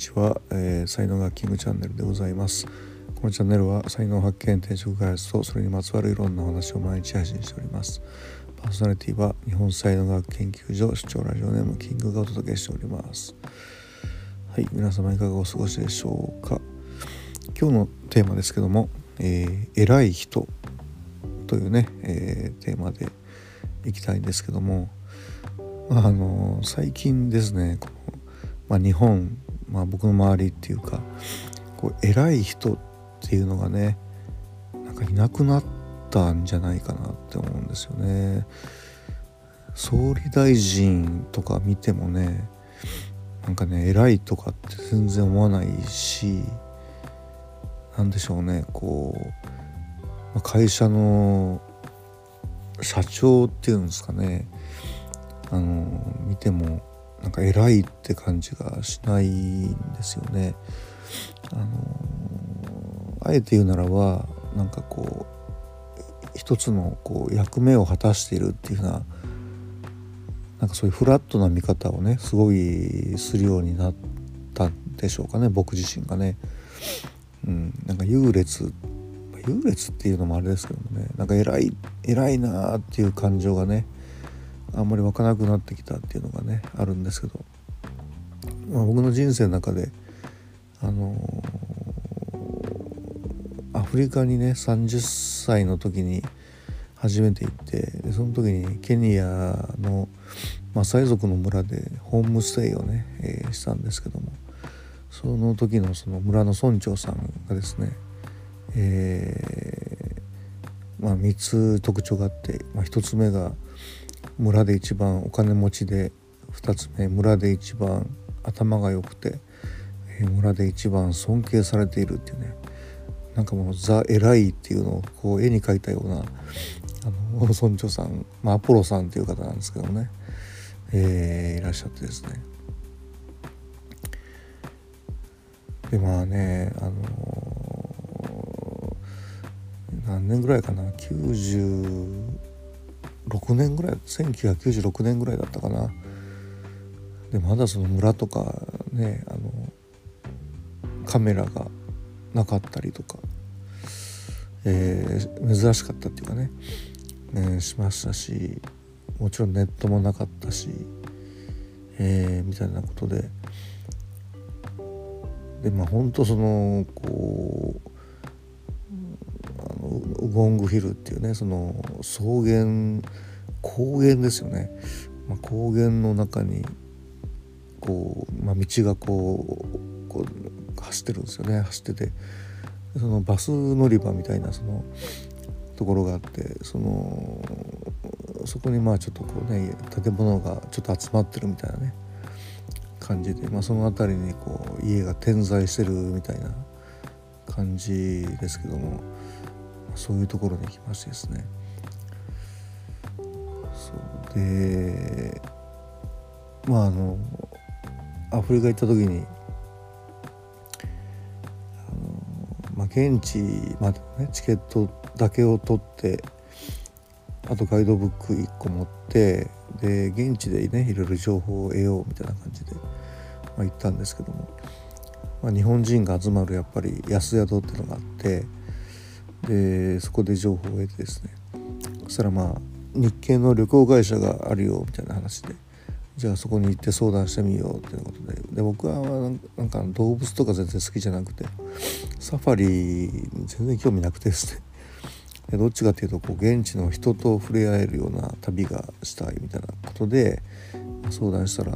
ちは、えー、才能がキングチャンネルでございます。このチャンネルは才能発見転職開発とそれにまつわるいろんなお話を毎日配信しております。パーソナリティは日本才能学研究所主張ラジオネームキングがお届けしております。はい皆様いかがお過ごしでしょうか。今日のテーマですけども、えー、偉い人というね、えー、テーマでいきたいんですけども、まあ、あの最近ですねこの、まあ、日本、まあ、僕の周りっていうかこう偉い人っていうのがねなんかいなくなったんじゃないかなって思うんですよね。総理大臣とか見てもねなんかね偉いとかって全然思わないし何でしょうねこう会社の社長っていうんですかねあの見てもなんか偉いって感じがしないんですよね。あのあえて言うならばなんかこう一つのこう役目を果たしているっていうふうななんかそういうフラットな見方をねすごいするようになったんでしょうかね僕自身がね。うん、なんか優劣優劣っていうのもあれですけどもねなんか偉い偉いなーっていう感情がねあんまり湧かなくなってきたっていうのがねあるんですけど、まあ、僕の人生の中であのー、アフリカにね30歳の時に初めて行ってその時にケニアのマサイ族の村でホームステイをね、えー、したんですけどもその時のその村の村長さんがですねえー、まあ、3つ特徴があって、まあ、1つ目が村で一番お金持ちで2つ目村で一番頭が良くて、村で一番尊敬されているっていうね。なんかもうザ・偉いっていうのをこう絵に描いたようなあの村長さん、まあ、アポロさんっていう方なんですけどね、えー、いらっしゃってですね。でまあねあの何年ぐらいかな？6年ぐらい1996年ぐらいだったかな。でまだその村とかねあのカメラがなかったりとか、えー、珍しかったっていうかね、え、しましたしもちろんネットもなかったし、えー、みたいなことで。でまあ本当そのこうウゴングヒルっていうねその草原高原ですよね、まあ、高原の中にこう、まあ、道がこうこう走ってるんですよね。走ってて。そのバス乗り場みたいなそのところがあってそのそこにまあちょっとこうね建物がちょっと集まってるみたいなね感じで、まあ、その辺りにこう家が点在してるみたいな感じですけども。そういうところに行きましてですね。そうでまああのアフリカ行った時にあの、まあ、現地までねチケットだけを取ってあとガイドブック1個持ってで現地でねいろいろ情報を得ようみたいな感じで、まあ、行ったんですけども、まあ、日本人が集まるやっぱり安宿っていうのがあってでそこで情報を得てですねそしたらまあ日系の旅行会社があるよみたいな話でじゃあそこに行って相談してみようっていうことでで僕はなんか動物とか全然好きじゃなくてサファリ全然興味なくてですねでどっちかっていうとこう現地の人と触れ合えるような旅がしたいみたいなことで相談したら、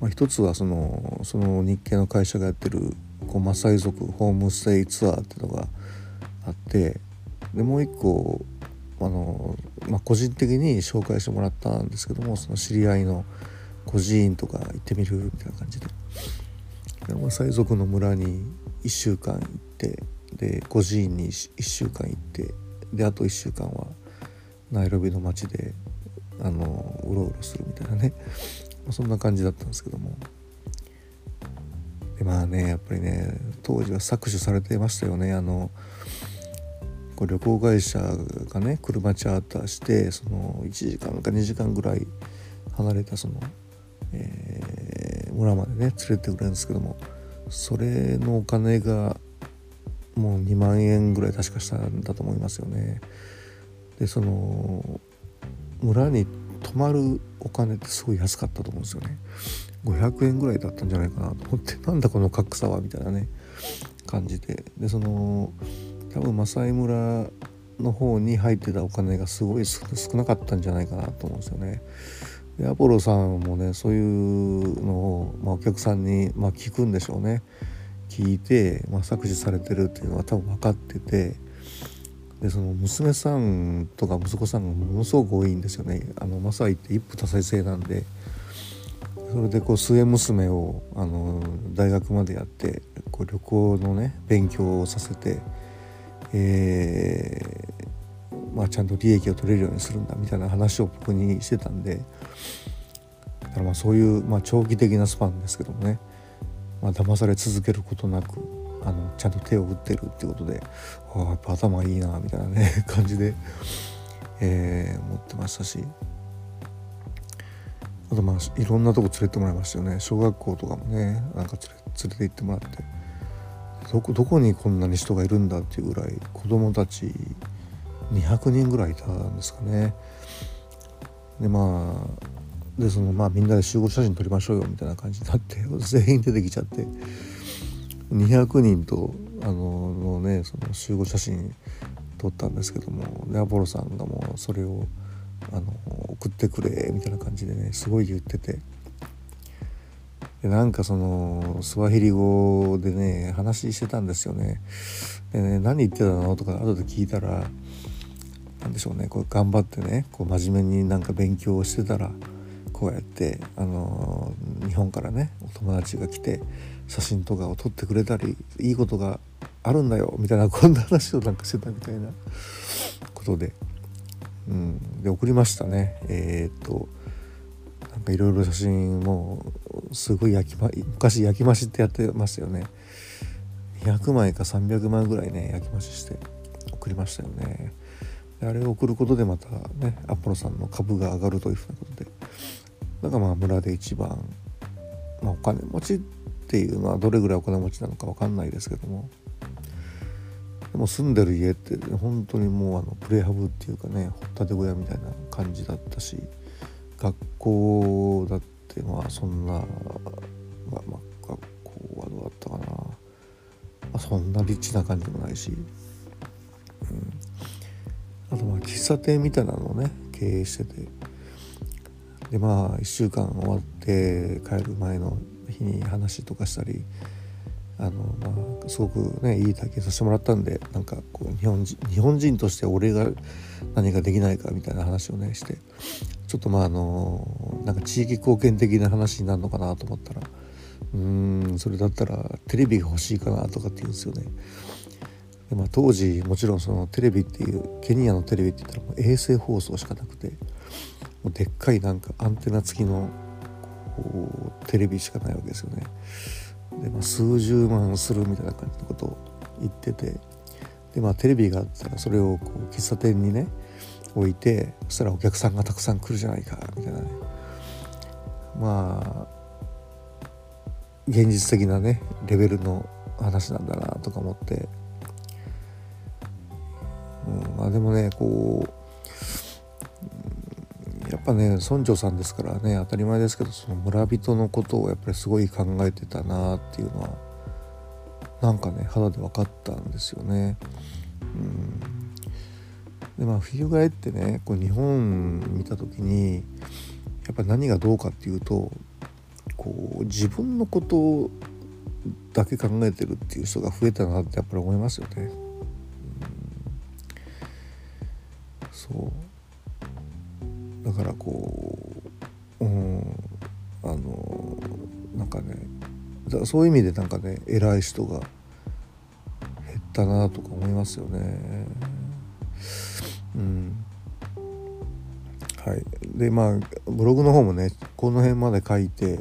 まあ、一つはそのその日系の会社がやってるこうマサイ族ホームステイツアーっていうのがあってでもう一個あの、まあ、個人的に紹介してもらったんですけどもその知り合いの孤児院とか行ってみるみたいな感じで。で最族の村に1週間行ってで孤児院に1週間行ってであと1週間はナイロビの街であのうろうろするみたいなね。まそんな感じだったんですけども。でまあねやっぱりね当時は搾取されてましたよね。あのこう旅行会社がね車チャーターしてその1時間か2時間ぐらい離れたその、えー、村までね連れてくれるんですけどもそれのお金がもう2万円ぐらい確かしたんだと思いますよね。でその村に泊まるお金ってすごい安かったと思うんですよね。500円ぐらいだったんじゃないかなと思ってなんだこの格差はみたいなね感じででその多分マサイ村の方に入ってたお金がすごい少なかったんじゃないかなと思うんですよね。でアポロさんもねそういうのを、まあ、お客さんに、まあ、聞くんでしょうね。聞いて、まあ、削除されてるっていうのは多分分かってて。でその娘さんとか息子さんがものすごく多いんですよね。あのマサイって一夫多妻制なんで。それでこう末娘をあの大学までやってこう旅行のね勉強をさせて、えーまあ、ちゃんと利益を取れるようにするんだみたいな話を僕にしてたんでだからまあそういう、まあ、長期的なスパンですけどもね、まあ騙され続けることなくあのちゃんと手を打ってるっていうことでああやっぱ頭いいなみたいなね 感じで、えー、思ってましたし。あとまあいろんなとこ連れてもらいましたよね小学校とかもねなんか連れて行ってもらってどこどこにこんなに人がいるんだっていうぐらい子供たち200人ぐらいいたんですかね。でまあでそのまあみんなで集合写真撮りましょうよみたいな感じになって 全員出てきちゃって200人とあののねその集合写真撮ったんですけどもでアポロさんがもうそれをあの送ってくれみたいな感じでねすごい言ってて。なんかそのスワヒリ語でね話してたんですよね。でね何言ってたのとか後で聞いたら何でしょうねこう頑張ってねこう真面目になんか勉強をしてたらこうやってあの日本からねお友達が来て写真とかを撮ってくれたりいいことがあるんだよみたいなこんな話をなんかしてたみたいなことで。うん、で送りましたね。えー、っとなんかいろいろ写真もすごい焼き、ま、昔焼き増しってやってましたよね。200枚か300枚ぐらいね焼き増しして送りましたよね。あれを送ることでまたねアポロさんの株が上がるというふうなことで。だかまあ村で一番、まあ、お金持ちっていうのはどれぐらいお金持ちなのか分かんないですけども。でも住んでる家って本当にもうあのプレハブっていうかね掘ったて小屋みたいな感じだったし。学校だってまあそんな、まあ、まあ、学校はどうだったかな、まあ、そんなリッチな感じもないし、うん、あとまあ喫茶店みたいなのをね経営してて。でまあ1週間終わって帰る前の日に話とかしたりあの、まあ、すごくねいい体験させてもらったんでなんかこう日本人日本人として俺が何ができないかみたいな話をねして。ちょっとまああのなんか地域貢献的な話になるのかなと思ったらうーんそれだったらテレビが欲しいかなとかって言うんですよね。でまあ、当時もちろんそのテレビっていうケニアのテレビって言ったらもう衛星放送しかなくてもうでっかいなんかアンテナ付きのこうテレビしかないわけですよね。で、まあ、数十万するみたいな感じのことを言っててでまあテレビがあったらそれをこう喫茶店にね置いてそしたらお客さんがたくさん来るじゃないかみたいなね。まあ現実的なねレベルの話なんだなとか思って、うん、まあでもねこうやっぱね村長さんですからね当たり前ですけどその村人のことをやっぱりすごい考えてたなっていうのはなんかね肌で分かったんですよね。うん。でまあ翻ってねこう日本見た時にやっぱ何がどうかっていうとこう自分のことだけ考えてるっていう人が増えたなってやっぱり思いますよね。そうだからこううんあのなんかねだそういう意味でなんかね偉い人が減ったなとか思いますよね。うん。はい、でまあブログの方もねこの辺まで書いて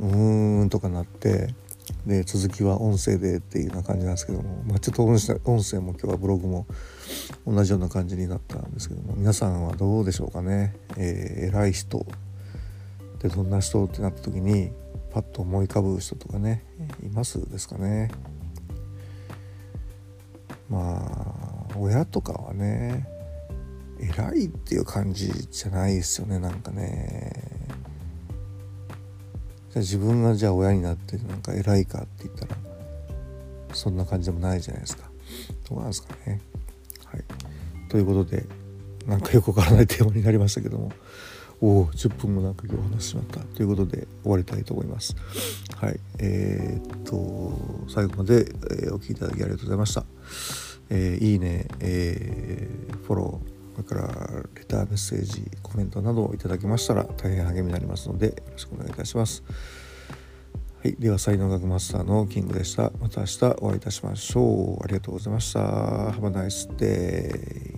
うーんとかなってで続きは音声でっていうような感じなんですけども、まあ、ちょっと音声も今日はブログも同じような感じになったんですけども皆さんはどうでしょうかね、えー、偉い人。でどんな人ってなった時にパッと思い浮かぶ人とかねいますですかね。まあ親とかはね偉いっていう感じじゃないですよねなんかね。じゃ自分がじゃあ親になってなんか偉いかって言ったらそんな感じでもないじゃないですか。どうなんですかね。はい。ということでなんかよくわからないテーマになりましたけどもおお10分もなんか今日話ししまった。ということで終わりたいと思います。はい。えー、っと最後まで、え、お聴きいただきありがとうございました、えー、いいね、えー、フォローそれからレターメッセージコメントなどをいただけましたら大変励みになりますのでよろしくお願いいたします。はい、では才能学マスターのキングでした。また明日お会いいたしましょう。ありがとうございました。Have a nice day